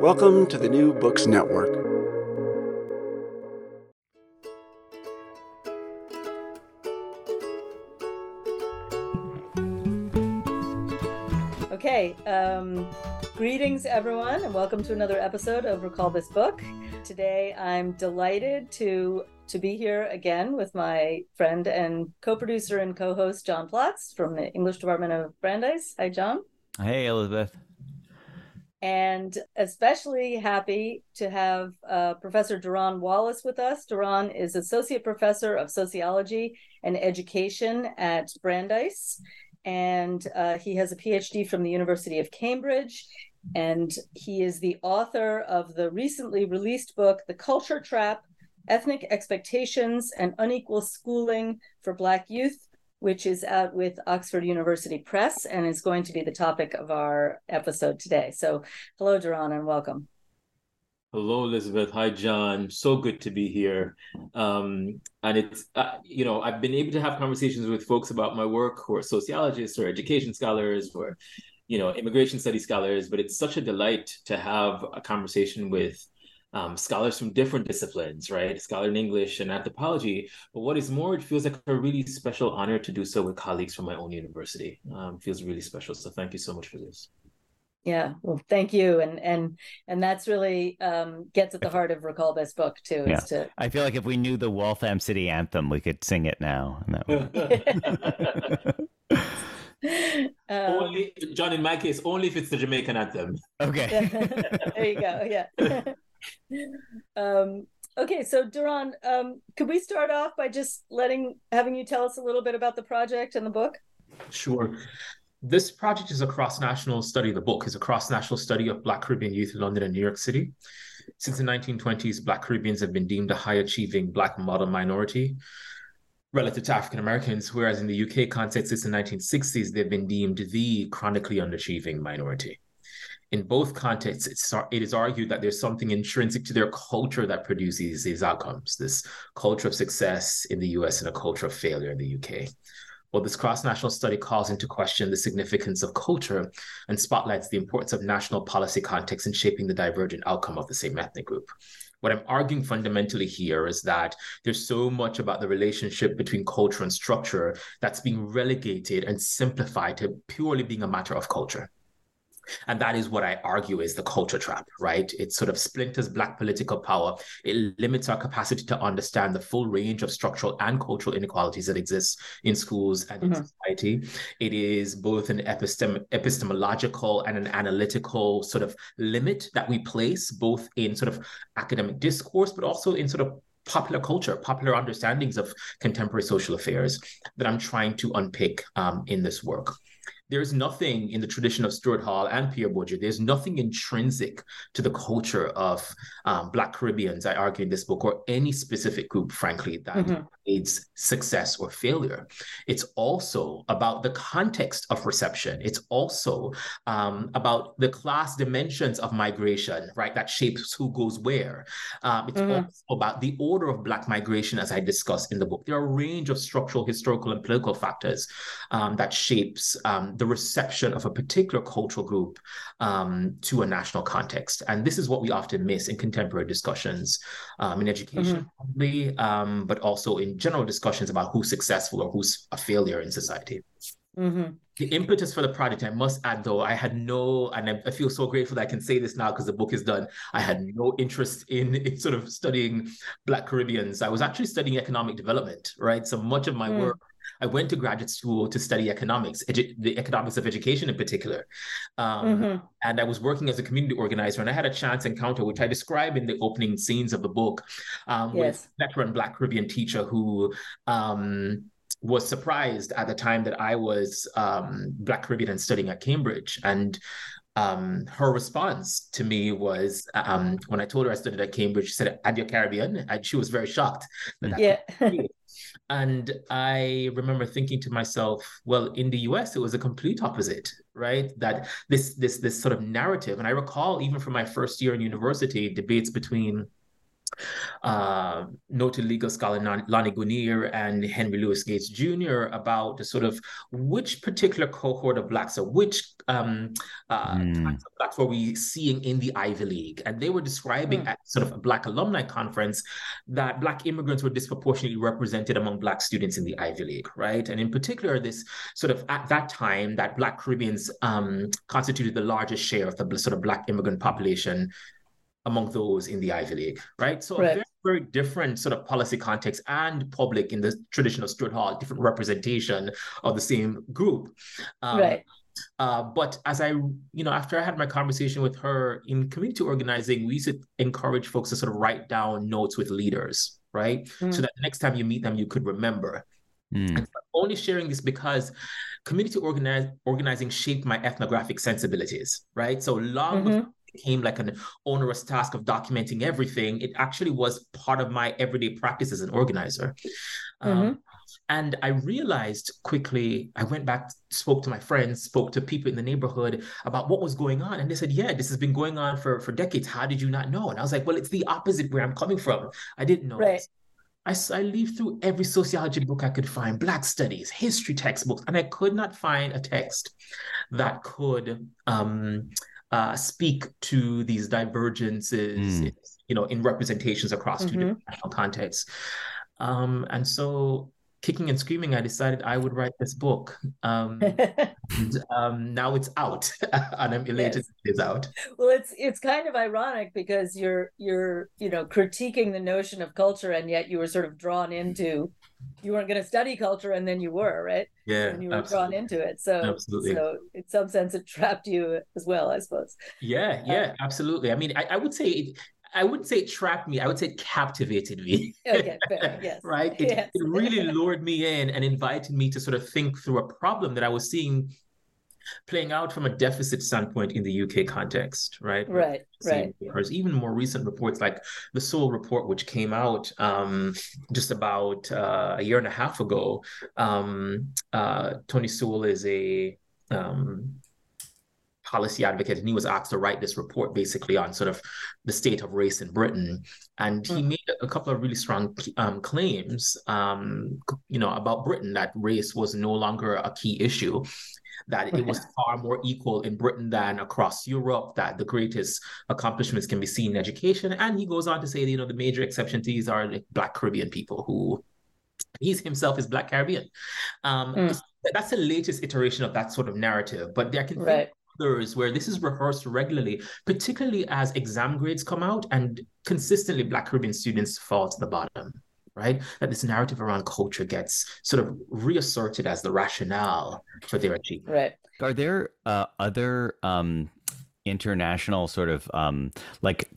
Welcome to the New Books Network. Okay, um, greetings everyone, and welcome to another episode of Recall This Book. Today, I'm delighted to to be here again with my friend and co-producer and co-host John Plotz from the English Department of Brandeis. Hi, John. Hey, Elizabeth. And especially happy to have uh, Professor Derron Wallace with us. Derron is Associate Professor of Sociology and Education at Brandeis and uh, he has a PhD from the University of Cambridge. And he is the author of the recently released book, The Culture Trap Ethnic Expectations and Unequal Schooling for Black Youth, which is out with Oxford University Press and is going to be the topic of our episode today. So, hello, Derron, and welcome. Hello, Elizabeth. Hi, John. So good to be here. Um, and it's, uh, you know, I've been able to have conversations with folks about my work who are sociologists or education scholars or, you know, immigration study scholars, but it's such a delight to have a conversation with um, scholars from different disciplines, right? Scholar in English and anthropology. But what is more, it feels like a really special honor to do so with colleagues from my own university. Um, feels really special. So thank you so much for this yeah well thank you and and and that's really um gets at the heart of recall this book too yeah. to i feel like if we knew the waltham city anthem we could sing it now um, only john in my case only if it's the jamaican anthem okay there you go yeah um okay so Derron, um could we start off by just letting having you tell us a little bit about the project and the book sure this project is a cross-national study. The book is a cross-national study of Black Caribbean youth in London and New York City. Since the 1920s, Black Caribbeans have been deemed a high-achieving Black model minority relative to African Americans, whereas in the UK context, since the 1960s, they've been deemed the chronically underachieving minority. In both contexts, it's, it is argued that there's something intrinsic to their culture that produces these outcomes, this culture of success in the US and a culture of failure in the UK. Well, this cross national study calls into question the significance of culture and spotlights the importance of national policy context in shaping the divergent outcome of the same ethnic group. What I'm arguing fundamentally here is that there's so much about the relationship between culture and structure that's being relegated and simplified to purely being a matter of culture. And that is what I argue is the culture trap, right? It sort of splinters Black political power. It limits our capacity to understand the full range of structural and cultural inequalities that exist in schools and mm-hmm. in society. It is both an epistem- epistemological and an analytical sort of limit that we place both in sort of academic discourse, but also in sort of popular culture, popular understandings of contemporary social affairs that I'm trying to unpick um, in this work there's nothing in the tradition of Stuart Hall and Pierre Bourdieu, there's nothing intrinsic to the culture of um, Black Caribbeans, I argue in this book, or any specific group, frankly, that mm-hmm. AIDS success or failure. It's also about the context of reception. It's also um, about the class dimensions of migration, right? That shapes who goes where. Um, it's mm-hmm. also about the order of Black migration, as I discuss in the book. There are a range of structural, historical, and political factors um, that shapes um, the reception of a particular cultural group um, to a national context. And this is what we often miss in contemporary discussions um, in education, mm-hmm. but also in general discussions about who's successful or who's a failure in society. Mm-hmm. The impetus for the project, I must add, though, I had no, and I, I feel so grateful that I can say this now because the book is done. I had no interest in, in, sort of studying Black Caribbeans. I was actually studying economic development, right? So much of my mm. work I went to graduate school to study economics, edu- the economics of education in particular. Um, mm-hmm. And I was working as a community organizer, and I had a chance encounter, which I describe in the opening scenes of the book, um, yes. with a veteran Black Caribbean teacher who. Um, was surprised at the time that I was um, Black Caribbean and studying at Cambridge. And um, her response to me was um, when I told her I studied at Cambridge, she said, And you're Caribbean? And she was very shocked. yeah. And I remember thinking to myself, well, in the US, it was a complete opposite, right? That this this this sort of narrative. And I recall even from my first year in university, debates between uh, noted legal scholar Lani Guinier and Henry Louis Gates Jr. about the sort of which particular cohort of blacks or which um, uh, mm. of blacks were we seeing in the Ivy League, and they were describing mm. at sort of a Black alumni conference that Black immigrants were disproportionately represented among Black students in the Ivy League, right? And in particular, this sort of at that time that Black Caribbeans um, constituted the largest share of the sort of Black immigrant population among those in the Ivy League, right? So right. a very, very different sort of policy context and public in the traditional Stuart Hall, different representation of the same group. Um, right. Uh, but as I, you know, after I had my conversation with her in community organizing, we used to encourage folks to sort of write down notes with leaders, right? Mm. So that the next time you meet them, you could remember. Mm. only sharing this because community organize, organizing shaped my ethnographic sensibilities, right? So long mm-hmm became like an onerous task of documenting everything. It actually was part of my everyday practice as an organizer. Um, mm-hmm. Um, and I realized quickly, I went back, spoke to my friends, spoke to people in the neighborhood about what was going on. And they said, Yeah, this has been going on for, for decades. How did you not know? And I was like, Well, it's the opposite where I'm coming from. I didn't know. Right. I, I leafed through every sociology book I could find, Black studies, history textbooks, and I could not find a text that could um, uh, speak to these divergences, mm. you know, in representations across mm-hmm. two different national contexts. Um, and so kicking and screaming, I decided I would write this book. Um, and, um, now it's out, and I'm elated yes. it's out. Well, it's it's kind of ironic because you're you're you know critiquing the notion of culture, and yet you were sort of drawn into. You weren't going to study culture, and then you were right. Yeah, and you were absolutely. drawn into it. So, absolutely. so in some sense, it trapped you as well, I suppose. Yeah, yeah, um, absolutely. I mean, I, I would say it, I wouldn't say it trapped me. I would say it captivated me. Okay, fair. Yes. right? It, yes. it really lured me in and invited me to sort of think through a problem that I was seeing playing out from a deficit standpoint in the UK context, right? Right, right. There's even more recent reports like the Sewell report, which came out um, just about uh, a year and a half ago. Um, uh, Tony Sewell is a um, policy advocate, and he was asked to write this report basically on sort of the state of race in Britain. And he mm. made a couple of really strong um, claims, um, you know, about Britain that race was no longer a key issue. That it was far more equal in Britain than across Europe, that the greatest accomplishments can be seen in education. And he goes on to say, you know, the major exception to these are like Black Caribbean people who he's himself is Black Caribbean. Um, mm. That's the latest iteration of that sort of narrative. But I can right. think others where this is rehearsed regularly, particularly as exam grades come out and consistently Black Caribbean students fall to the bottom, right? That this narrative around culture gets sort of reasserted as the rationale for their achievement. Right. Are there uh, other um, international sort of um, like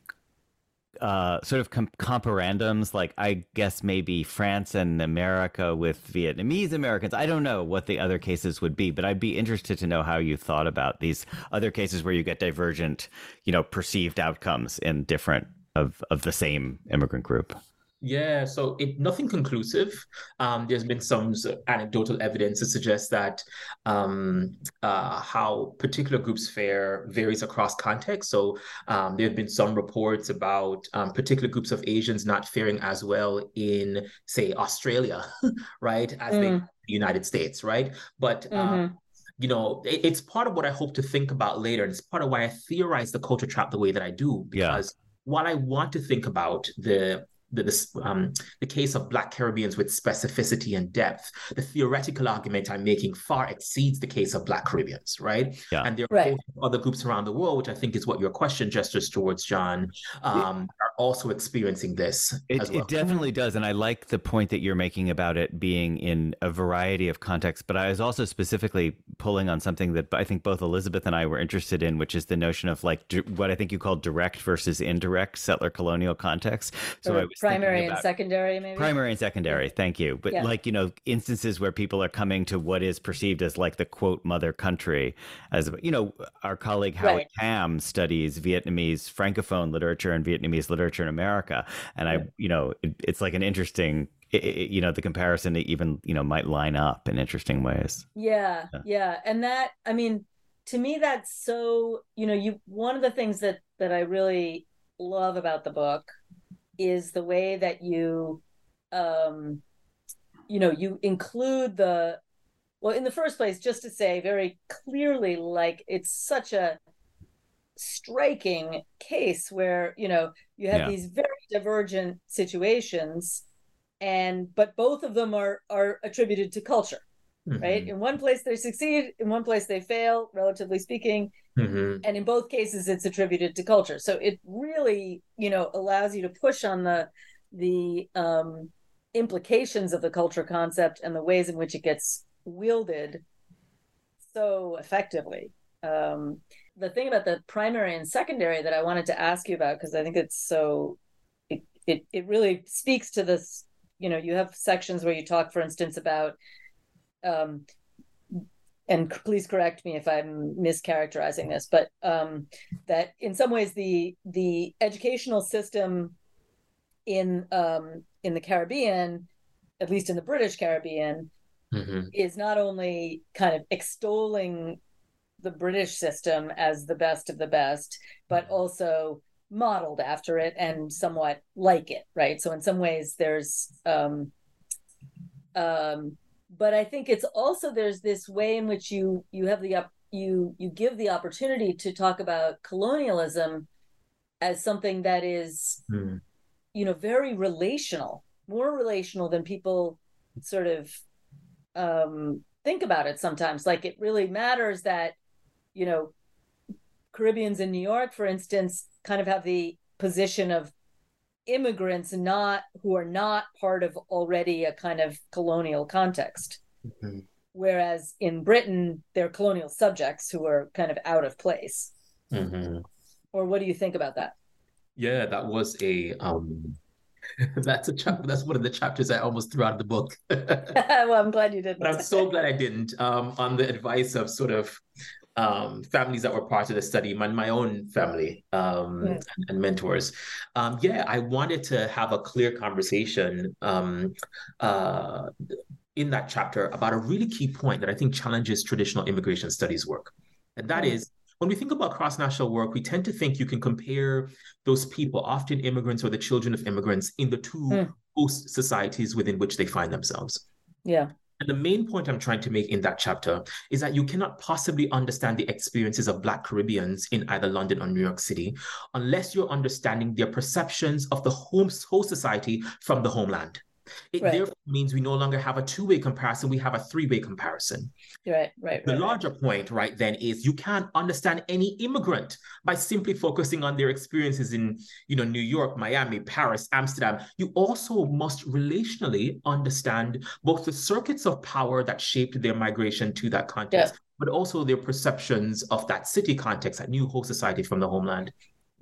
uh, sort of com- comparandums, like I guess maybe France and America with Vietnamese Americans. I don't know what the other cases would be, but I'd be interested to know how you thought about these other cases where you get divergent, you know, perceived outcomes in different of of the same immigrant group. Yeah, so it nothing conclusive. Um, there's been some anecdotal evidence to suggest that um, uh, how particular groups fare varies across context. So um, there have been some reports about um, particular groups of Asians not faring as well in, say, Australia, right, as mm. they the United States, right? But um, mm-hmm you know, it, it's part of what I hope to think about later. And it's part of why I theorize the culture trap the way that I do. Because yeah. while I want to think about the the, this, um, the case of Black Caribbeans with specificity and depth, the theoretical argument I'm making far exceeds the case of Black Caribbeans, right? Yeah. And there are right. other groups around the world, which I think is what your question gestures towards, John, um, are also experiencing this. It, well. it definitely does. And I like the point that you're making about it being in a variety of contexts. But I was also specifically pulling on something that I think both Elizabeth and I were interested in, which is the notion of like what I think you call direct versus indirect settler colonial context. So I was primary and secondary maybe? Primary and secondary thank you. But yeah. like you know instances where people are coming to what is perceived as like the quote mother country as you know our colleague howard right. tam studies vietnamese francophone literature and vietnamese literature in america. And i you know it, it's like an interesting it, it, you know the comparison even you know might line up in interesting ways. Yeah, yeah. yeah. And that i mean to me that's so you know you one of the things that that i really love about the book is the way that you um you know you include the well in the first place just to say very clearly like it's such a striking case where you know you have yeah. these very divergent situations and but both of them are are attributed to culture mm-hmm. right in one place they succeed in one place they fail relatively speaking Mm-hmm. And in both cases, it's attributed to culture. So it really, you know, allows you to push on the the um, implications of the culture concept and the ways in which it gets wielded so effectively. Um, the thing about the primary and secondary that I wanted to ask you about, because I think it's so, it, it, it really speaks to this. You know, you have sections where you talk, for instance, about um, and please correct me if I'm mischaracterizing this, but um, that in some ways the the educational system in um, in the Caribbean, at least in the British Caribbean, mm-hmm. is not only kind of extolling the British system as the best of the best, but also modeled after it and somewhat like it, right? So in some ways, there's um, um, but I think it's also there's this way in which you you have the up you you give the opportunity to talk about colonialism as something that is mm. you know very relational more relational than people sort of um think about it sometimes like it really matters that you know caribbeans in new york for instance kind of have the position of immigrants not who are not part of already a kind of colonial context. Mm-hmm. whereas in britain they're colonial subjects who are kind of out of place. Mm-hmm. or what do you think about that? Yeah that was a um that's a chapter that's one of the chapters i almost threw out of the book. Well i'm glad you didn't. But i'm so glad i didn't um on the advice of sort of um, families that were part of the study, my, my own family um, and, and, mentors. Um, yeah, I wanted to have a clear conversation um, uh, in that chapter about a really key point that I think challenges traditional immigration studies work. And that mm. is when we think about cross national work, we tend to think you can compare those people, often immigrants or the children of immigrants, in the two mm. host societies within which they find themselves. Yeah. And the main point I'm trying to make in that chapter is that you cannot possibly understand the experiences of Black Caribbeans in either London or New York City unless you're understanding their perceptions of the home, host society from the homeland. It right. therefore means we no longer have a two-way comparison, we have a three-way comparison. Right, right. The right, larger right. point, right, then is you can't understand any immigrant by simply focusing on their experiences in, you know, New York, Miami, Paris, Amsterdam. You also must relationally understand both the circuits of power that shaped their migration to that context, yeah. but also their perceptions of that city context, that new whole society from the homeland.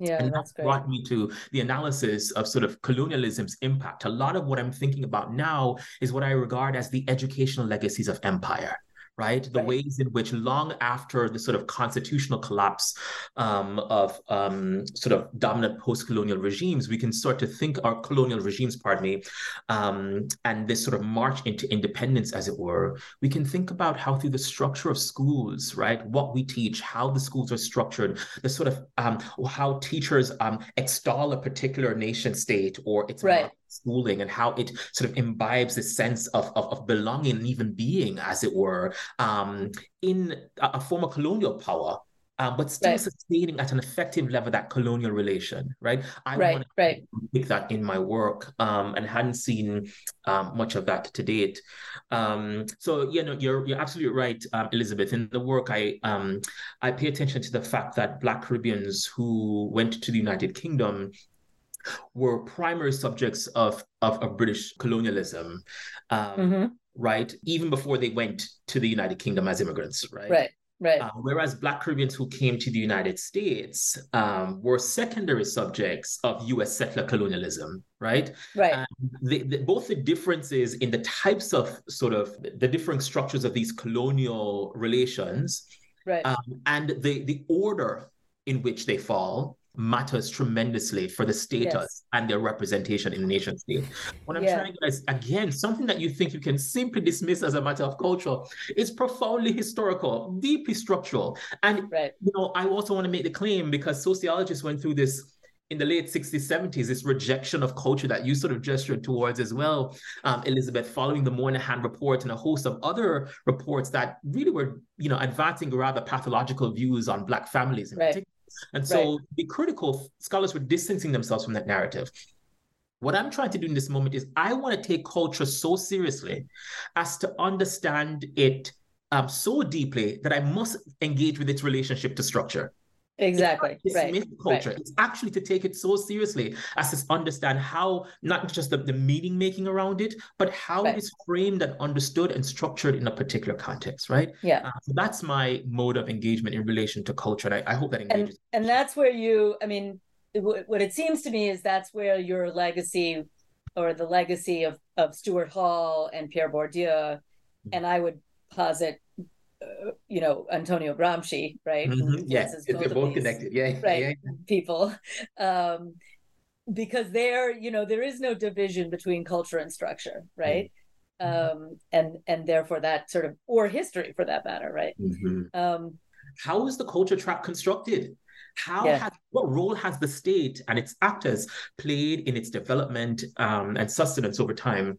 Yeah, and that's that brought me to the analysis of sort of colonialism's impact. A lot of what I'm thinking about now is what I regard as the educational legacies of empire right? The Right. ways in which, long after the sort of constitutional collapse um, of um, sort of dominant post-colonial regimes, we can start to think our colonial regimes, pardon me, um, and this sort of march into independence, as it were. We can think about how through the structure of schools, right, what we teach, how the schools are structured, the sort of um, how teachers um, extol a particular nation state or its Right. Schooling and how it sort of imbibes this sense of, of, of belonging and even being, as it were, um, in a, a form of colonial power. Um, but still Right. sustaining at an effective level that colonial relation, right? I Right, wanted right. to pick that in my work, um, and hadn't seen um, much of that to date. Um, so you know, you're you're absolutely right, um, Elizabeth. In the work, I um, I pay attention to the fact that Black Caribbeans who went to the United Kingdom were primary subjects of of, of British colonialism, um, Mhm. right? Even before they went to the United Kingdom as immigrants, right? Right, right. Uh, whereas Black Caribbeans who came to the United States um, were secondary subjects of US settler colonialism, right? right. The, the, both the differences in the types of sort of the different structures of these colonial relations right. um, and the, the order in which they fall matters tremendously for the status Yes. and their representation in the nation state. What I'm Yeah. trying to is again something that you think you can simply dismiss as a matter of culture is profoundly historical, deeply structural. And right. you know, I also want to make the claim because sociologists went through this in the late 60s, 70s, this rejection of culture that you sort of gestured towards as well, um, Elizabeth, following the Moynihan report and a host of other reports that really were, you know, advancing rather pathological views on Black families in Right. particular. And so Right. be critical, scholars were distancing themselves from that narrative. What I'm trying to do in this moment is I want to take culture so seriously as to understand it um, so deeply that I must engage with its relationship to structure. Exactly. It's Right. culture. Right. It's actually to take it so seriously as to understand how not just the, the meaning making around it, but how Right. it is framed and understood and structured in a particular context, right? Yeah. Uh, so that's my mode of engagement in relation to culture. And I, I hope that engages. and that's where you i mean wh- what it seems to me is that's where your legacy or the legacy of of stuart hall and pierre bourdieu and i would posit uh, you know antonio gramsci right Mhm. Yeah, they're both connected. Yeah, right yeah. people um because there you know there is no division between culture and structure right um and and therefore that sort of or history for that matter right Mhm. um How is the culture trap constructed? How Yeah. has what role has the state and its actors played in its development um, and sustenance over time?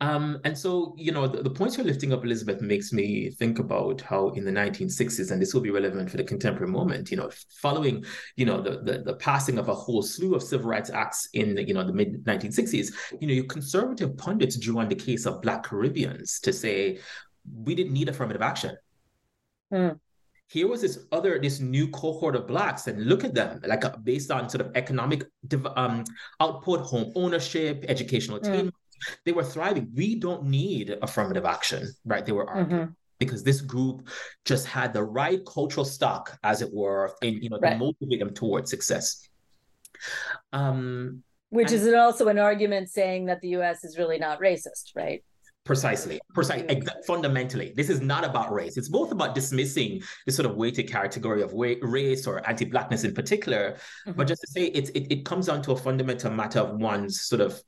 Um, and so, you know, the, the points you're lifting up, Elizabeth, makes me think about how in the 1960s, and this will be relevant for the contemporary moment, you know, following, you know, the, the, the passing of a whole slew of civil rights acts in, the, you know, the mid 1960s, you know, your conservative pundits drew on the case of Black Caribbeans to say, we didn't need affirmative action Hmm. here was this other this new cohort of blacks and look at them like uh, based on sort of economic div- um, output home ownership educational Mm. attainment they were thriving we don't need affirmative action right they were arguing mhm. because this group just had the right cultural stock as it were in you know to Right. motivate them towards success um which And- is also an argument saying that the US is really not racist, right? Precisely, precisely, exa- fundamentally, this is not about race. It's both about dismissing this sort of weighted category of wa- race or anti-blackness in particular, but Mhm. just to say it's it, it comes down to a fundamental matter of one's sort of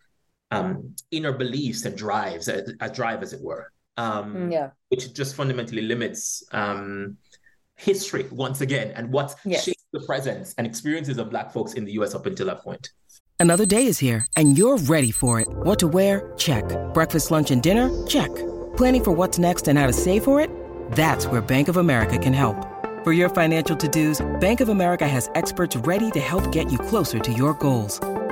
um, inner beliefs and drives, a, a drive, as it were, um, Mm, Yeah. which just fundamentally limits um, history once again and what Yes. shapes the presence and experiences of Black folks in the U.S. up until that point. Another day is here, and you're ready for it. What to wear? Check. Breakfast, lunch, and dinner? Check. Planning for what's next and how to save for it? That's where Bank of America can help. For your financial to dos, Bank of America has experts ready to help get you closer to your goals.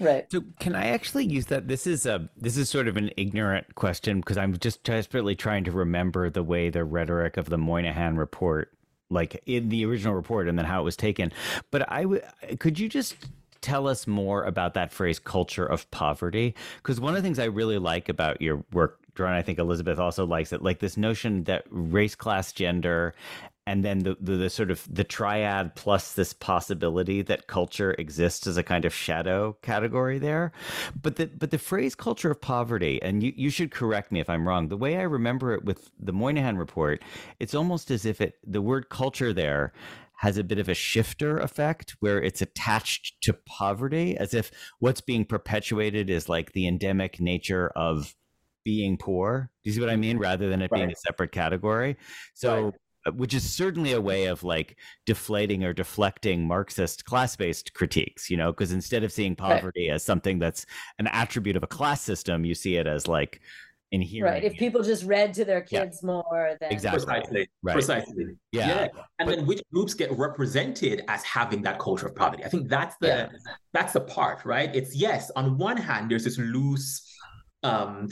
Right. So can I actually use that? This is a this is sort of an ignorant question because I'm just desperately trying to remember the way the rhetoric of the Moynihan report, like in the original report, and then how it was taken. But I would could you just tell us more about that phrase culture of poverty because one of the things i really like about your work and I think Elizabeth also likes it, like this notion that race, class, gender, and then the, the, the sort of the triad plus this possibility that culture exists as a kind of shadow category there. But the but the phrase culture of poverty and you, you should correct me if i'm wrong the way i remember it with the moynihan report it's almost as if it the word culture there has a bit of a shifter effect where it's attached to poverty as if what's being perpetuated is like the endemic nature of being poor. Do you see what i mean? Rather than it right. being a separate category. So right which is certainly a way of like deflating or deflecting Marxist class based critiques, you know, because instead of seeing poverty right. as something that's an attribute of a class system, you see it as like inherent. Right. If people just read to their kids yeah. more, then exactly. Precisely. Right. Precisely. Yeah. yeah. And but, then which groups get represented as having that culture of poverty? I think that's the yeah. that's the part, right? It's yes, on one hand, there's this loose um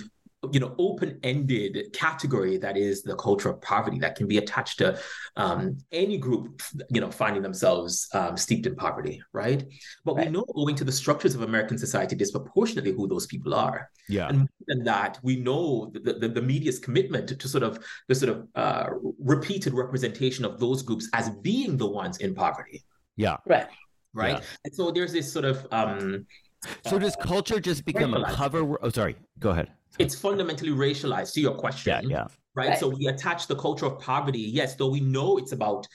you know open-ended category that is the culture of poverty that can be attached to um, any group you know finding themselves um, steeped in poverty right? But right. we know owing to the structures of american society disproportionately who those people are. Yeah. And more than that we know the, the, the media's commitment to, to, sort of the sort of uh, repeated representation of those groups as being the ones in poverty. Yeah. Right. Right? Yeah. and so there's this sort of um, so does uh, culture just become a cover? Oh, sorry. Go ahead it's fundamentally racialized to your question. Yeah, yeah. Right? right? So we attach the culture of poverty, yes, though we know it's about,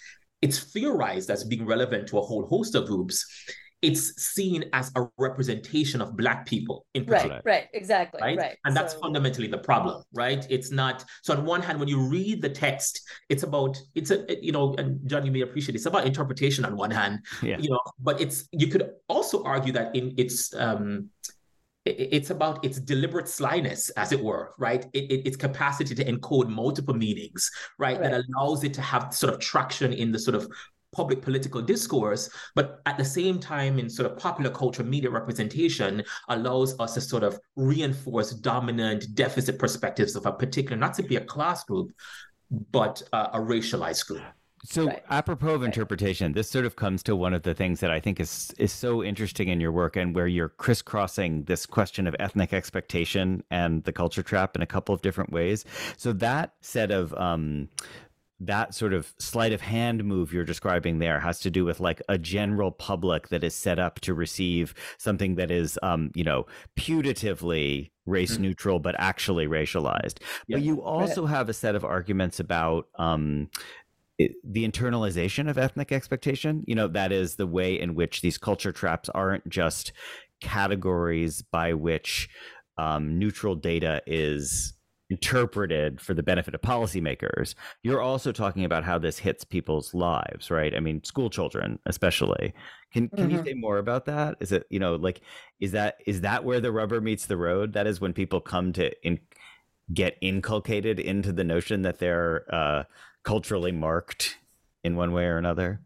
it's theorized as being relevant to a whole host of groups it's seen as a representation of black people in particular. Right, right, exactly. Right. right. And that's so... fundamentally the problem, right? It's not so on one hand, when you read the text, it's about it's a you know, and John, you may appreciate it, it's about interpretation on one hand. Yeah. You know, but it's you could also argue that in its um it's about its deliberate slyness, as it were, right? It, it, its capacity to encode multiple meanings, right? right? That allows it to have sort of traction in the sort of public political discourse, but at the same time, in sort of popular culture media representation, allows us to sort of reinforce dominant deficit perspectives of a particular, not simply a class group, but uh, a racialized group. So, right. apropos of interpretation, this sort of comes to one of the things that I think is is so interesting in your work, and where you're crisscrossing this question of ethnic expectation and the culture trap in a couple of different ways. So, that set of um, that sort of sleight of hand move you're describing there has to do with like a general public that is set up to receive something that is um, you know putatively race mm-hmm. neutral but actually racialized yeah. but you also have a set of arguments about um, the internalization of ethnic expectation you know that is the way in which these culture traps aren't just categories by which um, neutral data is interpreted for the benefit of policymakers you're also talking about how this hits people's lives right i mean school children especially can can mm-hmm. you say more about that is it you know like is that is that where the rubber meets the road that is when people come to in, get inculcated into the notion that they're uh, culturally marked in one way or another?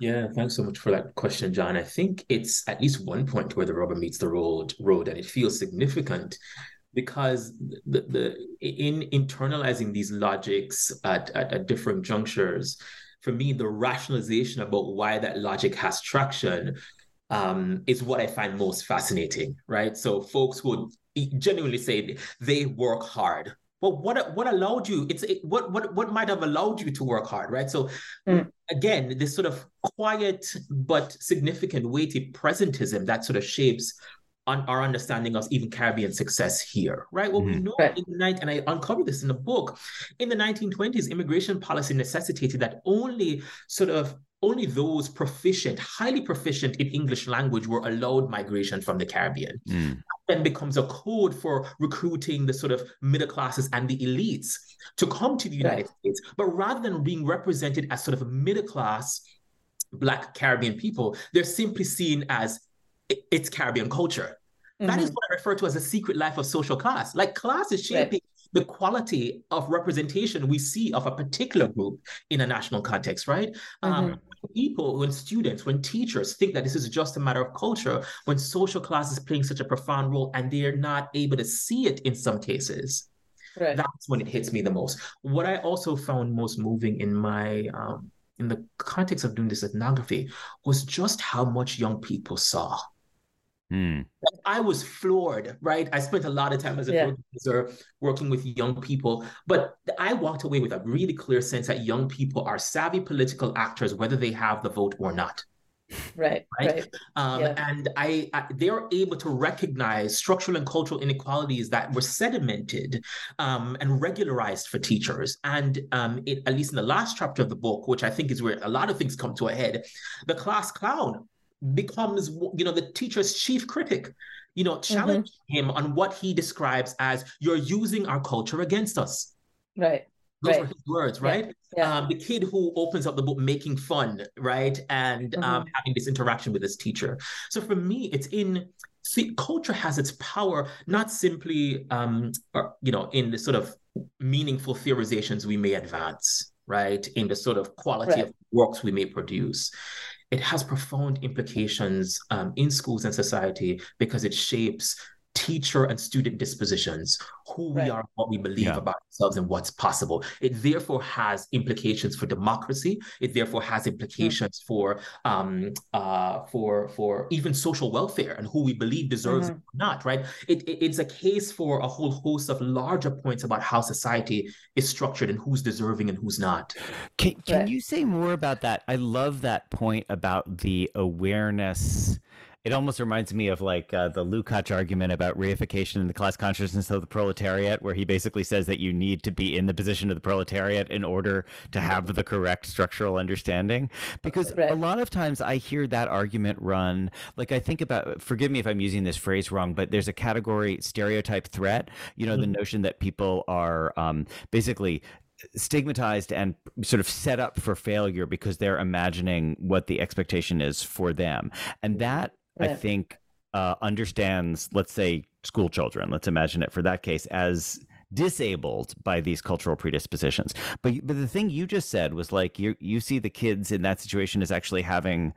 Yeah, thanks so much for that question, John. I think it's at least one point where the rubber meets the road, road, and it feels significant because the, the in internalizing these logics at, at, at different junctures, for me, the rationalization about why that logic has traction um, is what I find most fascinating, right? So folks would genuinely say they work hard well what what allowed you it's it, what what what might have allowed you to work hard right so mm. again this sort of quiet but significant weighty presentism that sort of shapes on our understanding of even Caribbean success here, right? Well, mm-hmm. we know right. in the night, and I uncovered this in the book, in the 1920s, immigration policy necessitated that only sort of only those proficient, highly proficient in English language were allowed migration from the Caribbean. Mm. Then becomes a code for recruiting the sort of middle classes and the elites to come to the United right. States. But rather than being represented as sort of middle class Black Caribbean people, they're simply seen as it's Caribbean culture. Mm-hmm. That is mm-hmm. what I refer to as a secret life of social class. Like class is shaping right the quality of representation we see of a particular group in a national context, right? Um, mm-hmm. Um, people, when students, when teachers think that this is just a matter of culture, when social class is playing such a profound role and they're not able to see it in some cases, right. that's when it hits me the most. What I also found most moving in my um, in the context of doing this ethnography was just how much young people saw Mm. I was floored, right? I spent a lot of time as a yeah. professor working with young people, but I walked away with a really clear sense that young people are savvy political actors, whether they have the vote or not. Right, right. right. Um, yeah. And I, I, they're able to recognize structural and cultural inequalities that were sedimented um, and regularized for teachers. And um, it, at least in the last chapter of the book, which I think is where a lot of things come to a head, the class clown becomes you know the teacher's chief critic you know challenge mm-hmm. him on what he describes as you're using our culture against us right those right. were his words right yeah. Yeah. Um, the kid who opens up the book making fun right and um, mm-hmm. um, having this interaction with his teacher so for me it's in see culture has its power not simply um, or, you know in the sort of meaningful theorizations we may advance right in the sort of quality right. of works we may produce it has profound implications um, in schools and society because it shapes teacher and student dispositions, who right. we are, what we believe yeah. about ourselves, and what's possible. It therefore has implications for democracy. It therefore has implications mm-hmm. for um, uh, for for even social welfare and who we believe deserves mm-hmm. it or not. Right? It, it, it's a case for a whole host of larger points about how society is structured and who's deserving and who's not. Can Can right. you say more about that? I love that point about the awareness it almost reminds me of like uh, the Lukács argument about reification in the class consciousness of the proletariat, where he basically says that you need to be in the position of the proletariat in order to have the correct structural understanding. Because right. a lot of times I hear that argument run, like I think about, forgive me if I'm using this phrase wrong, but there's a category stereotype threat, you know, mm-hmm. the notion that people are um, basically stigmatized and sort of set up for failure because they're imagining what the expectation is for them. And that right. I think uh, understands, let's say, school children. Let's imagine it for that case as disabled by these cultural predispositions. But but the thing you just said was like you you see the kids in that situation as actually having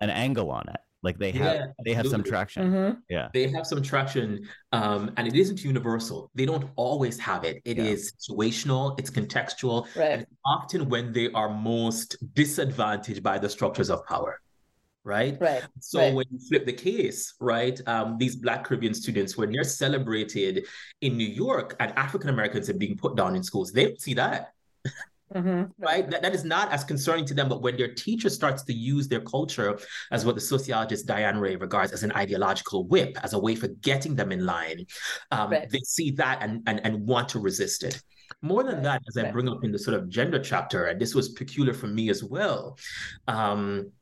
an angle on it. Like they have yeah, they have some traction. Mm-hmm. Yeah. They have some traction. Um, and it isn't universal. They don't always have it. It yeah. is situational, it's contextual, right. and often when they are most disadvantaged by the structures of power right? Right. So right. when you flip the case, right, um, these Black Caribbean students, when they're celebrated in New York and African Americans are being put down in schools, they don't see that. Mm-hmm. Right? That, that is not as concerning to them. But when their teacher starts to use their culture as what the sociologist Diane Reay regards as an ideological whip, as a way for getting them in line, um, right. they see that and, and, and want to resist it. More than that, as I bring up in the sort of gender chapter, and this was peculiar for me as well. Um,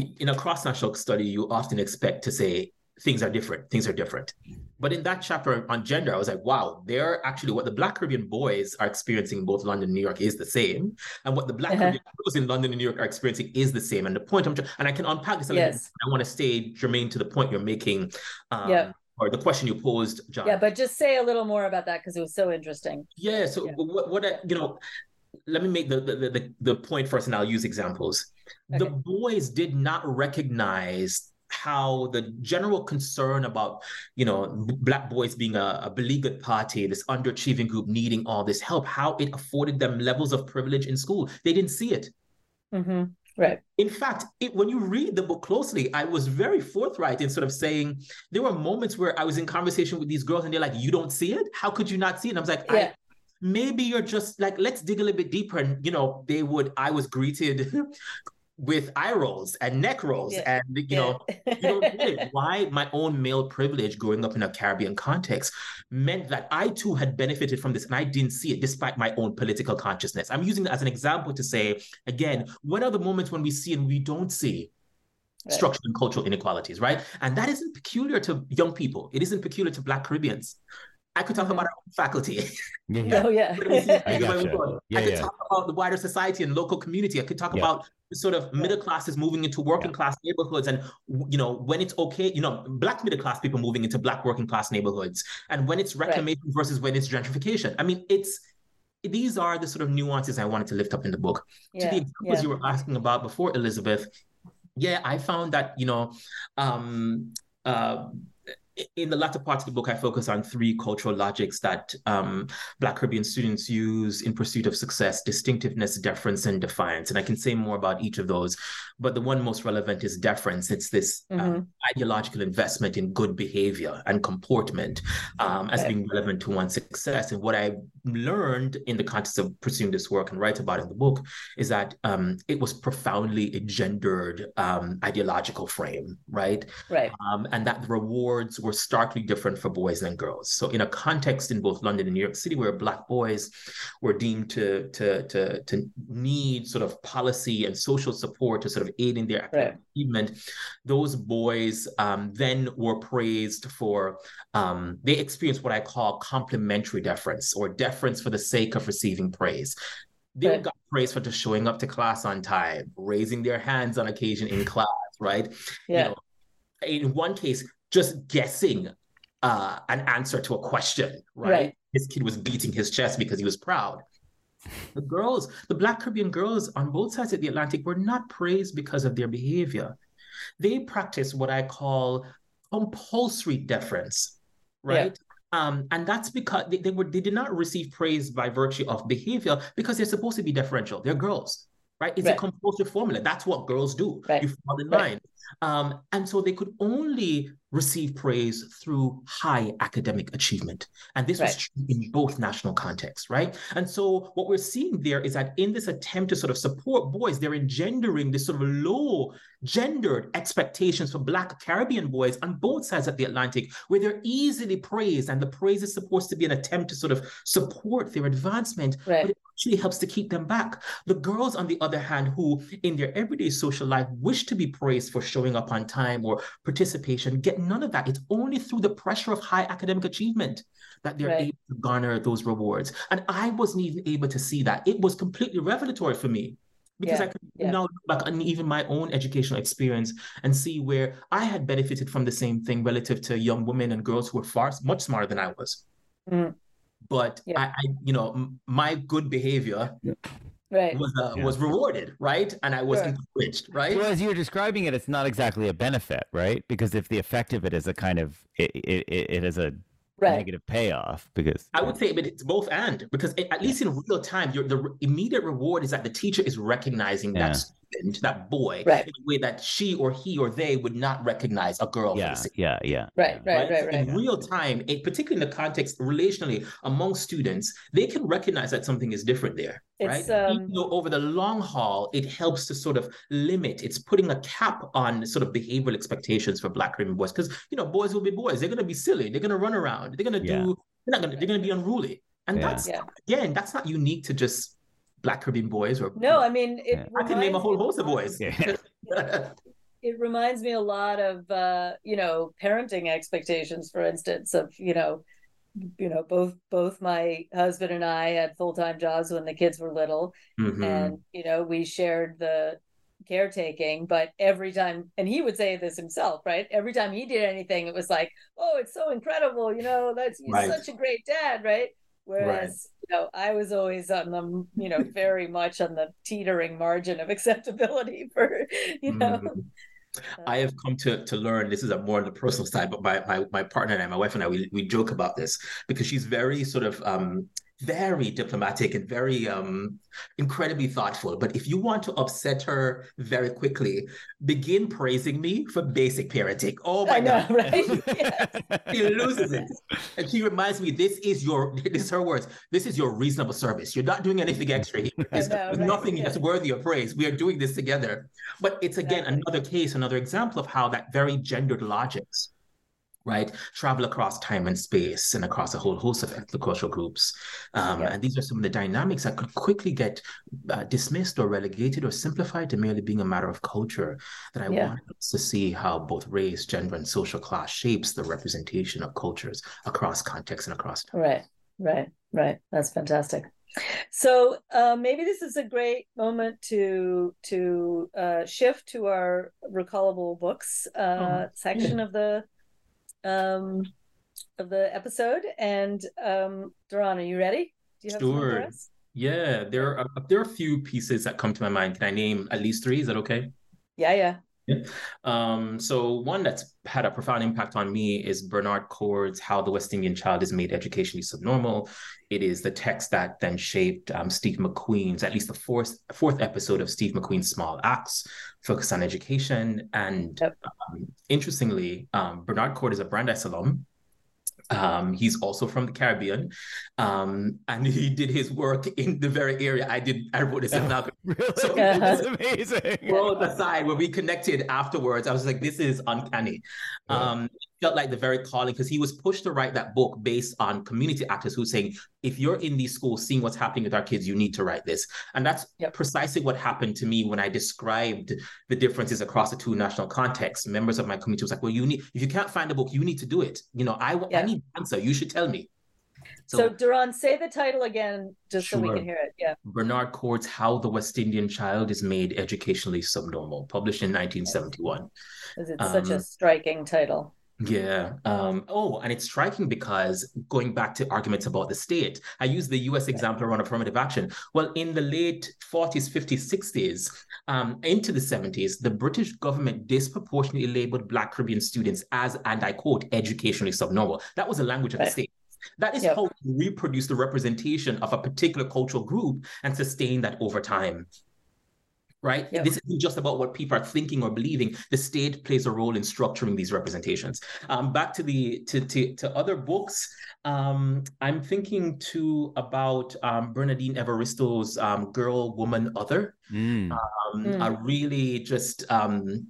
in a cross-national study, you often expect to say things are different, things are different. But in that chapter on gender, I was like, wow, they're actually what the Black Caribbean boys are experiencing in both London and New York is the same. And what the Black uh-huh. Caribbean girls in London and New York are experiencing is the same. And the point I'm, and I can unpack this a little yes. I want to stay germane to the point you're making. Um, yeah or the question you posed, John. Yeah, but just say a little more about that because it was so interesting. Yeah. So yeah. what, what I, you know, let me make the, the the, the point first, and I'll use examples. Okay. The boys did not recognize how the general concern about you know black boys being a, a beleaguered party this underachieving group needing all this help how it afforded them levels of privilege in school they didn't see it mm-hmm. right in fact it, when you read the book closely i was very forthright in sort of saying there were moments where i was in conversation with these girls and they're like you don't see it how could you not see it and i was like yeah maybe you're just like let's dig a little bit deeper and you know they would i was greeted with eye rolls and neck rolls yeah. and you yeah. know you get it why my own male privilege growing up in a caribbean context meant that i too had benefited from this and i didn't see it despite my own political consciousness i'm using that as an example to say again what are the moments when we see and we don't see right. structural and cultural inequalities right and that isn't peculiar to young people it isn't peculiar to black caribbeans I could talk about our own faculty. Yeah. Oh yeah. I, gotcha. yeah, I could yeah. talk about the wider society and local community. I could talk yeah. about sort of middle classes moving into working class neighborhoods and you know when it's okay you know black middle class people moving into black working class neighborhoods and when it's reclamation right. versus when it's gentrification i mean it's these are the sort of nuances i wanted to lift up in the book to the examples you were asking about before elizabeth yeah i found that you know um uh in the latter part of the book, I focus on three cultural logics that um, Black Caribbean students use in pursuit of success distinctiveness, deference, and defiance. And I can say more about each of those. But the one most relevant is deference. It's this uh, mm-hmm. ideological investment in good behavior and comportment um, as being relevant to one's success. And what I learned in the context of pursuing this work and write about in the book is that um, it was profoundly a gendered um, ideological frame, right? Right. Um, and that the rewards were starkly different for boys and girls. So in a context in both London and New York City where black boys were deemed to to to, to need sort of policy and social support to sort of aid in their right. achievement, those boys um, then were praised for um, they experienced what I call complementary deference or deference for the sake of receiving praise they right. got praise for just showing up to class on time, raising their hands on occasion in class, right? Yeah. You know, in one case, just guessing uh, an answer to a question, right? right? This kid was beating his chest because he was proud. The girls, the Black Caribbean girls on both sides of the Atlantic were not praised because of their behavior. They practice what I call compulsory deference, right? Yeah. Um, and that's because they, they, were they did not receive praise by virtue of behavior because they're supposed to be deferential. They're girls, right? It's right. a compulsory formula. That's what girls do. Right. You fall in line. Um, and so they could only receive praise through high academic achievement. And this right. was true in both national contexts, right? And so what we're seeing there is that in this attempt to sort of support boys, they're engendering this sort of low gendered expectations for Black Caribbean boys on both sides of the Atlantic, where they're easily praised. And the praise is supposed to be an attempt to sort of support their advancement. Right. But it actually helps to keep them back. The girls, on the other hand, who in their everyday social life wish to be praised for showing up on time or participation, get none of that. It's only through the pressure of high academic achievement that they're right. able to garner those rewards. And I wasn't even able to see that. It was completely revelatory for me because yeah, I could yeah. now look back on even my own educational experience and see where I had benefited from the same thing relative to young women and girls who were far much smarter than I was. Mm. But yeah. I, I, you know, my good behavior right. was uh, yeah. was rewarded, right? And I was sure. encouraged, right? Well, as you're describing it, it's not exactly a benefit, right? Because if the effect of it is a kind of it, it, it is a right. negative payoff because I would say, but it's both and because it, at least in real time, your the immediate reward is that the teacher is recognizing yeah. that student, that boy, right. in a way that she or he or they would not recognize a girl. Yeah, yeah, yeah. Right, right, right, right. right. In real time, it, particularly in the context relationally among students, they can recognize that something is different there. It's, right. Um, Even though over the long haul, it helps to sort of limit. It's putting a cap on sort of behavioral expectations for Black Caribbean boys because you know boys will be boys. They're going to be silly. They're going to run around. They're going to yeah. do. They're not going to. They're going to be unruly. And yeah. that's yeah. again, that's not unique to just Black Caribbean boys or no. I mean, I can name a whole host of boys. Yeah. it reminds me a lot of uh, you know parenting expectations, for instance, of you know you know both both my husband and i had full-time jobs when the kids were little mm-hmm. and you know we shared the caretaking but every time and he would say this himself right every time he did anything it was like oh it's so incredible you know that's right. such a great dad right whereas right. you know i was always on the you know very much on the teetering margin of acceptability for you know mm-hmm. I have come to to learn. This is a more on the personal side, but my my my partner and I, my wife and I, we we joke about this because she's very sort of um very diplomatic and very um, incredibly thoughtful. But if you want to upset her very quickly, begin praising me for basic parenting. Oh my know, God. right? yes. she loses it. And she reminds me, this is your, this is her words, this is your reasonable service. You're not doing anything extra here. There's, know, right? nothing Yeah. that's worthy of praise. We are doing this together. But it's again Exactly. another case, another example of how that very gendered logics right travel across time and space and across a whole host of ethnocultural groups um, Yeah. and these are some of the dynamics that could quickly get uh, dismissed or relegated or simplified to merely being a matter of culture that i Yeah. want us to see how both race gender and social class shapes the representation of cultures across contexts and across time Right, right, right. That's fantastic. So uh, maybe this is a great moment to to uh, shift to our recallable books uh, section of the um, of the episode. And um, Derron, are you ready? Do you have Sure. yeah there are there are a few pieces that come to my mind can i name at least three is that okay Yeah, yeah. Um, so one that's had a profound impact on me is Bernard Coard's How the West Indian Child is Made Educationally Subnormal. It is the text that then shaped um, Steve McQueen's, at least the fourth fourth episode of Steve McQueen's Small Axe, focused on education. And Yep. um, interestingly, um, Bernard Cord is a Brandeis alum. Um, he's also from the Caribbean, um, and he did his work in the very area I did. I wrote this ethnography. Really? So- That's amazing. Roll aside when we connected afterwards, I was like, this is uncanny. Yeah. Um, felt like the very calling because he was pushed to write that book based on community actors who saying, if you're in these schools seeing what's happening with our kids, you need to write this. And that's Yep. precisely what happened to me when I described the differences across the two national contexts. Members of my community was like, well, you need if you can't find a book, you need to do it. You know, I, Yeah. I need an answer. You should tell me. So, Derron, say the title again, just so we can hear it. Yeah. Bernard Coard's How the West Indian Child is Made Educationally Subnormal, published in 1971. 'cause It's such a Um, striking title. Yeah. Um, oh, and it's striking because going back to arguments about the state, I use the US example around affirmative action. Well, in the late 40s, 50s, 60s, um, into the 70s, the British government disproportionately labeled Black Caribbean students as, and I quote, educationally subnormal. That was the language of the state. That is Yep. how you reproduce the representation of a particular cultural group and sustain that over time right? Yep. This isn't just about what people are thinking or believing. The state plays a role in structuring these representations. Um, back to the to to, to other books, um, I'm thinking too about um, Bernardine Evaristo's um, "Girl, Woman, Other." Mm. Um, Mm. A really just um,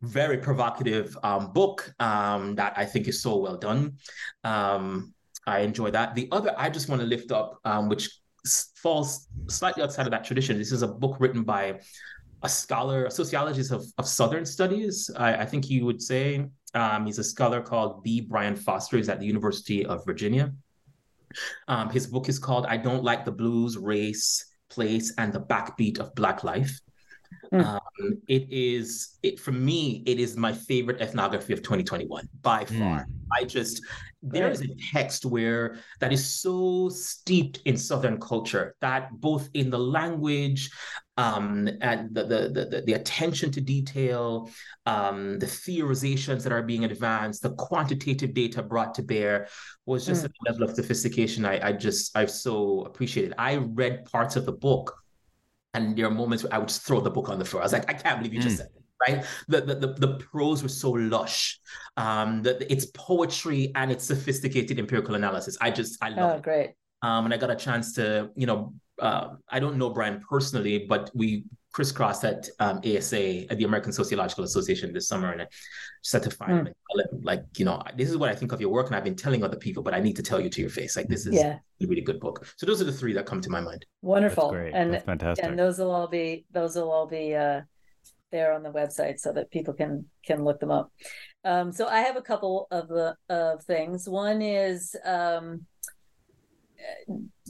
very provocative um, book um, that I think is so well done. Um, I enjoy that. The other I just want to lift up, um, which s- falls slightly outside of that tradition. This is a book written by a scholar, a sociologist of, of Southern studies. I, I think you would say um, he's a scholar called B. Brian Foster. He's at the University of Virginia. Um, his book is called "I Don't Like the Blues, Race, Place, and the Backbeat of Black Life." Mm. Um, it is it for me. It is my favorite ethnography of 2021 by far. I just there is a text where that is so steeped in Southern culture that both in the language um, and the, the the the- attention to detail, um, the theorizations that are being advanced, the quantitative data brought to bear was just Mm. a level of sophistication I, I just I so appreciated. I read parts of the book, and there are moments where I would just throw the book on the floor. I was like, I can't believe you just Mm. said it. Right, the, the the the prose was so lush, um, that it's poetry and it's sophisticated empirical analysis. I just I love Oh, it. great. Um, and I got a chance to, you know, uh, I don't know Brian personally, but we crisscrossed at um, ASA, at the American Sociological Association this summer, and I just had to find him and tell him, like, you know, this is what I think of your work, and I've been telling other people, but I need to tell you to your face, like, this is Yeah. a really good book. So those are the three that come to my mind. Wonderful. great. And That's fantastic. And those will all be those will all be uh, there on the website so that people can can look them up. Um, so I have a couple of the of things. One is um,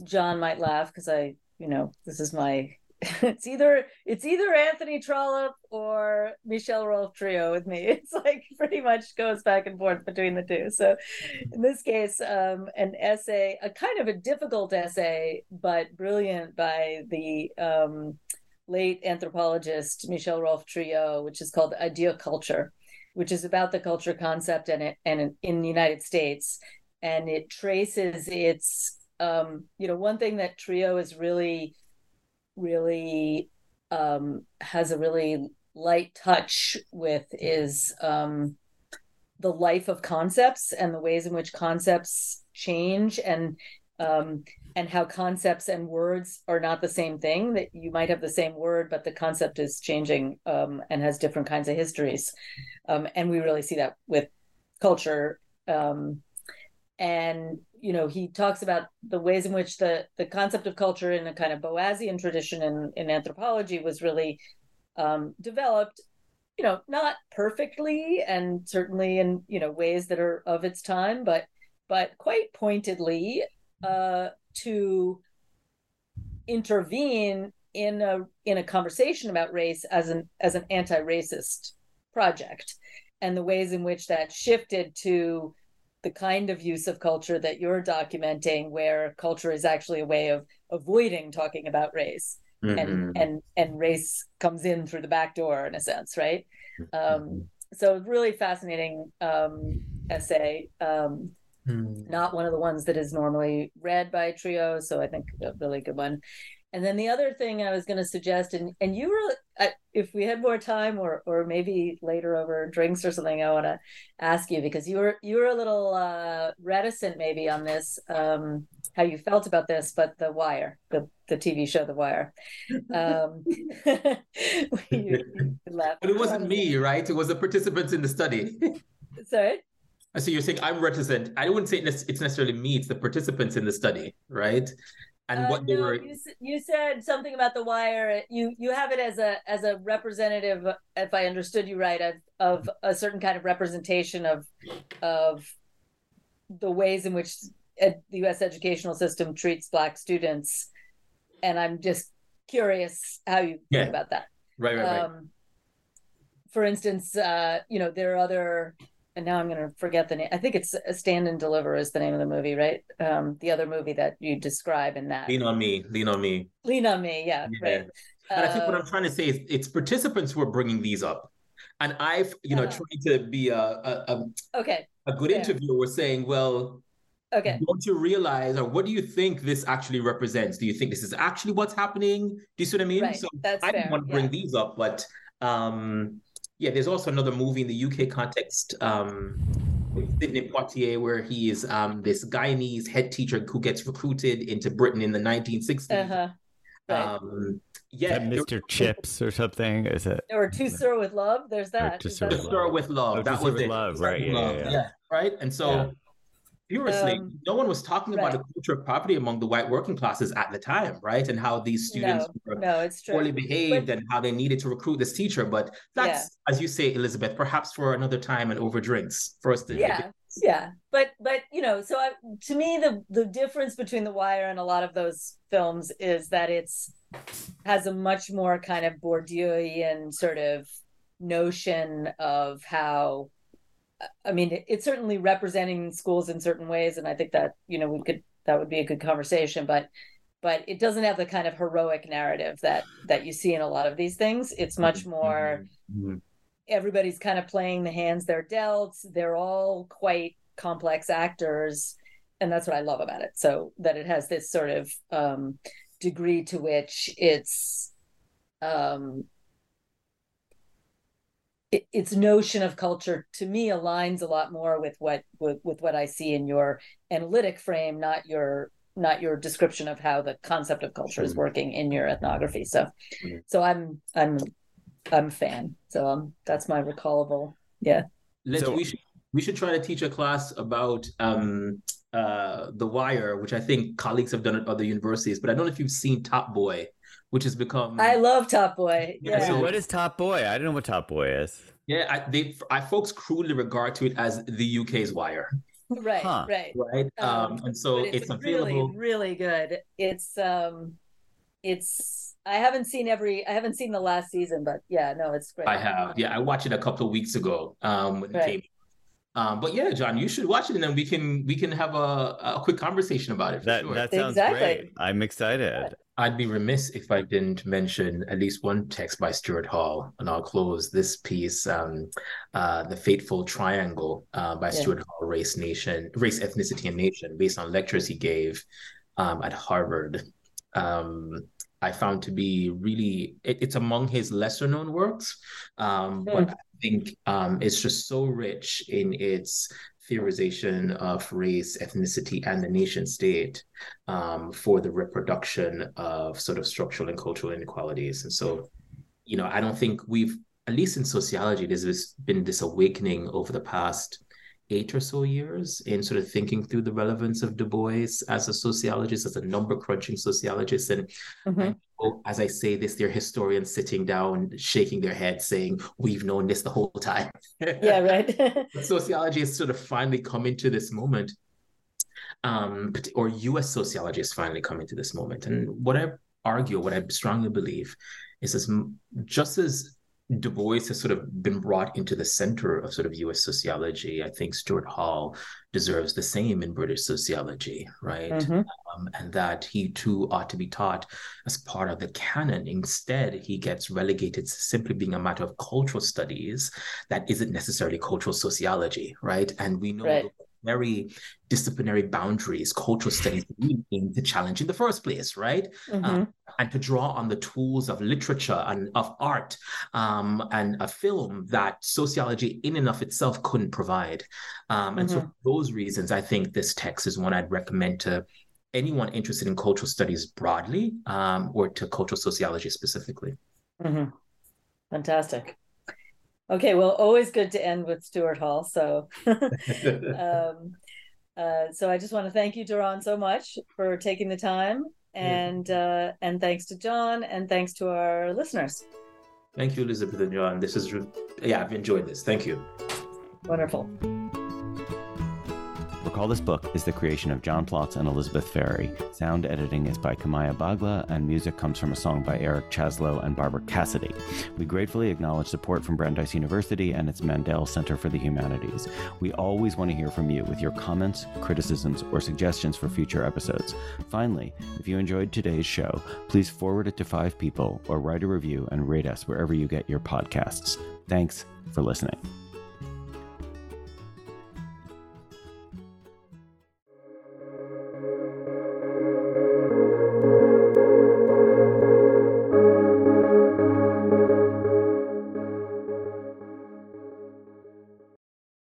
John might laugh because I, you know, this is my. It's either it's either Anthony Trollope or Michel-Rolph Trouillot with me. It's like pretty much goes back and forth between the two. So in this case, um, an essay, a kind of a difficult essay, but brilliant by the um, late anthropologist Michel-Rolph Trouillot, which is called Adieu Culture, which is about the culture concept and it and in the United States, and it traces its um, you know, one thing that Trio is really, really um, has a really light touch with is um, the life of concepts and the ways in which concepts change. And um, and how concepts and words are not the same thing that you might have the same word but the concept is changing um, and has different kinds of histories. Um, and we really see that with culture um, and you know he talks about the ways in which the the concept of culture in a kind of boasian tradition in, in anthropology was really um, developed you know not perfectly and certainly in you know ways that are of its time but but quite pointedly uh, to intervene in a in a conversation about race as an as an anti-racist project and the ways in which that shifted to the kind of use of culture that you're documenting where culture is actually a way of avoiding talking about race mm-hmm. and and and race comes in through the back door in a sense right mm-hmm. um, so really fascinating um, essay um, mm. not one of the ones that is normally read by Trouillot so i think a really good one and then the other thing I was going to suggest, and and you were, if we had more time, or or maybe later over drinks or something, I want to ask you because you were you were a little uh, reticent maybe on this, um, how you felt about this, but The Wire, the the TV show The Wire. Um, you, you but it wasn't me, right? It was the participants in the study. Sorry. So you're saying I'm reticent. I wouldn't say it's necessarily me. It's the participants in the study, right? and uh, what they no, were you, you, said something about the wire you you have it as a as a representative if i understood you right of, of a certain kind of representation of of the ways in which ed, the us educational system treats black students and i'm just curious how you yeah. think about that right right, right. Um, for instance uh you know there are other and now I'm going to forget the name. I think it's Stand and Deliver is the name of the movie, right? Um, the other movie that you describe in that. Lean on me. Lean on me. Lean on me. Yeah. yeah. Right. But uh, I think what I'm trying to say is it's participants who are bringing these up, and I've you know uh, trying to be a a, a okay a good Fair. interviewer saying, well. Okay. Don't you realize, or what do you think this actually represents? Do you think this is actually what's happening? Do you see what I mean? Right. So That's I didn't want to bring these up, but um, yeah, there's also another movie in the UK context, um, Sidney Poitier, where he is um, this Guyanese head teacher who gets recruited into Britain in the 1960s. Uh-huh. Right. Um, yeah, Mr. Chips or something. Is it? Or To Sir with Love. There's that. To Sir with Love. Oh, that was it. Love, right? Yeah, yeah, yeah, yeah, Right. And so yeah Curiously, um, no one was talking right. about the culture of poverty among the white working classes at the time, right? And how these students no, were no, it's true. poorly behaved but, and how they needed to recruit this teacher. But that's, yeah. as you say, Elizabeth, perhaps for another time and over drinks for us to. Yeah, yeah. But but you know, so I, to me, the the difference between The Wire and a lot of those films is that it's has a much more kind of Bourdieuian sort of notion of how I mean, it's certainly representing schools in certain ways, and I think that you know we could that would be a good conversation. But but it doesn't have the kind of heroic narrative that that you see in a lot of these things. It's much more mm-hmm. everybody's kind of playing the hands they're dealt. They're all quite complex actors, and that's what I love about it. So that it has this sort of um, degree to which it's um, its notion of culture to me aligns a lot more with what with, with what I see in your analytic frame, not your not your description of how the concept of culture is working in your ethnography. So, so I'm I'm I'm a fan. So um, that's my recallable. Yeah. Let's, so, we should we should try to teach a class about um uh the wire, which I think colleagues have done at other universities, but I don't know if you've seen Top Boy which has become. I love Top Boy. Yeah. So what is Top Boy? I don't know what Top Boy is. Yeah, I, they, I folks crudely regard to it as the UK's Wire. Right, huh. right, right. Um, um, and so it's, it's available. Really, really good. It's um, it's. I haven't seen every. I haven't seen the last season, but yeah, no, it's great. I have. Yeah, I watched it a couple of weeks ago. Um, when right. it came. Um, but yeah, John, you should watch it, and then we can we can have a, a quick conversation about it. That sure. that sounds exactly. great. I'm excited. I'd be remiss if I didn't mention at least one text by Stuart Hall, and I'll close this piece, um, uh, "The Fateful Triangle" uh, by yeah. Stuart Hall, "Race, Nation, Race, Ethnicity, and Nation," based on lectures he gave um, at Harvard. Um, I found to be really it, it's among his lesser known works, um, mm. but I think um, it's just so rich in its theorization of race, ethnicity, and the nation state um, for the reproduction of sort of structural and cultural inequalities. And so, you know, I don't think we've, at least in sociology, there's been this awakening over the past eight or so years in sort of thinking through the relevance of Du Bois as a sociologist, as a number crunching sociologist. And mm-hmm. As I say this, they're historians sitting down, shaking their heads, saying, We've known this the whole time. Yeah, right. sociology has sort of finally come into this moment. Um, or US sociology has finally come into this moment. And what I argue, what I strongly believe, is as just as Du Bois has sort of been brought into the center of sort of US sociology. I think Stuart Hall deserves the same in British sociology, right? Mm-hmm. Um, and that he too ought to be taught as part of the canon. Instead, he gets relegated to simply being a matter of cultural studies that isn't necessarily cultural sociology, right? And we know right very disciplinary boundaries cultural studies aim to challenge in the first place, right? Mm-hmm. Um, and to draw on the tools of literature and of art um, and a film that sociology in and of itself couldn't provide. Um, and mm-hmm. so, for those reasons, I think this text is one I'd recommend to anyone interested in cultural studies broadly um, or to cultural sociology specifically. Mm-hmm. Fantastic. Okay, well, always good to end with Stuart Hall. So, um, uh, so I just want to thank you, Derron, so much for taking the time, and uh, and thanks to John, and thanks to our listeners. Thank you, Elizabeth and John. This is yeah, I've enjoyed this. Thank you. Wonderful. Recall This Book is the creation of John Plotz and Elizabeth Ferry. Sound editing is by Kamaya Bagla, and music comes from a song by Eric Chasalow and Barbara Cassidy. We gratefully acknowledge support from Brandeis University and its Mandel Center for the Humanities. We always want to hear from you with your comments, criticisms, or suggestions for future episodes. Finally, if you enjoyed today's show, please forward it to five people or write a review and rate us wherever you get your podcasts. Thanks for listening.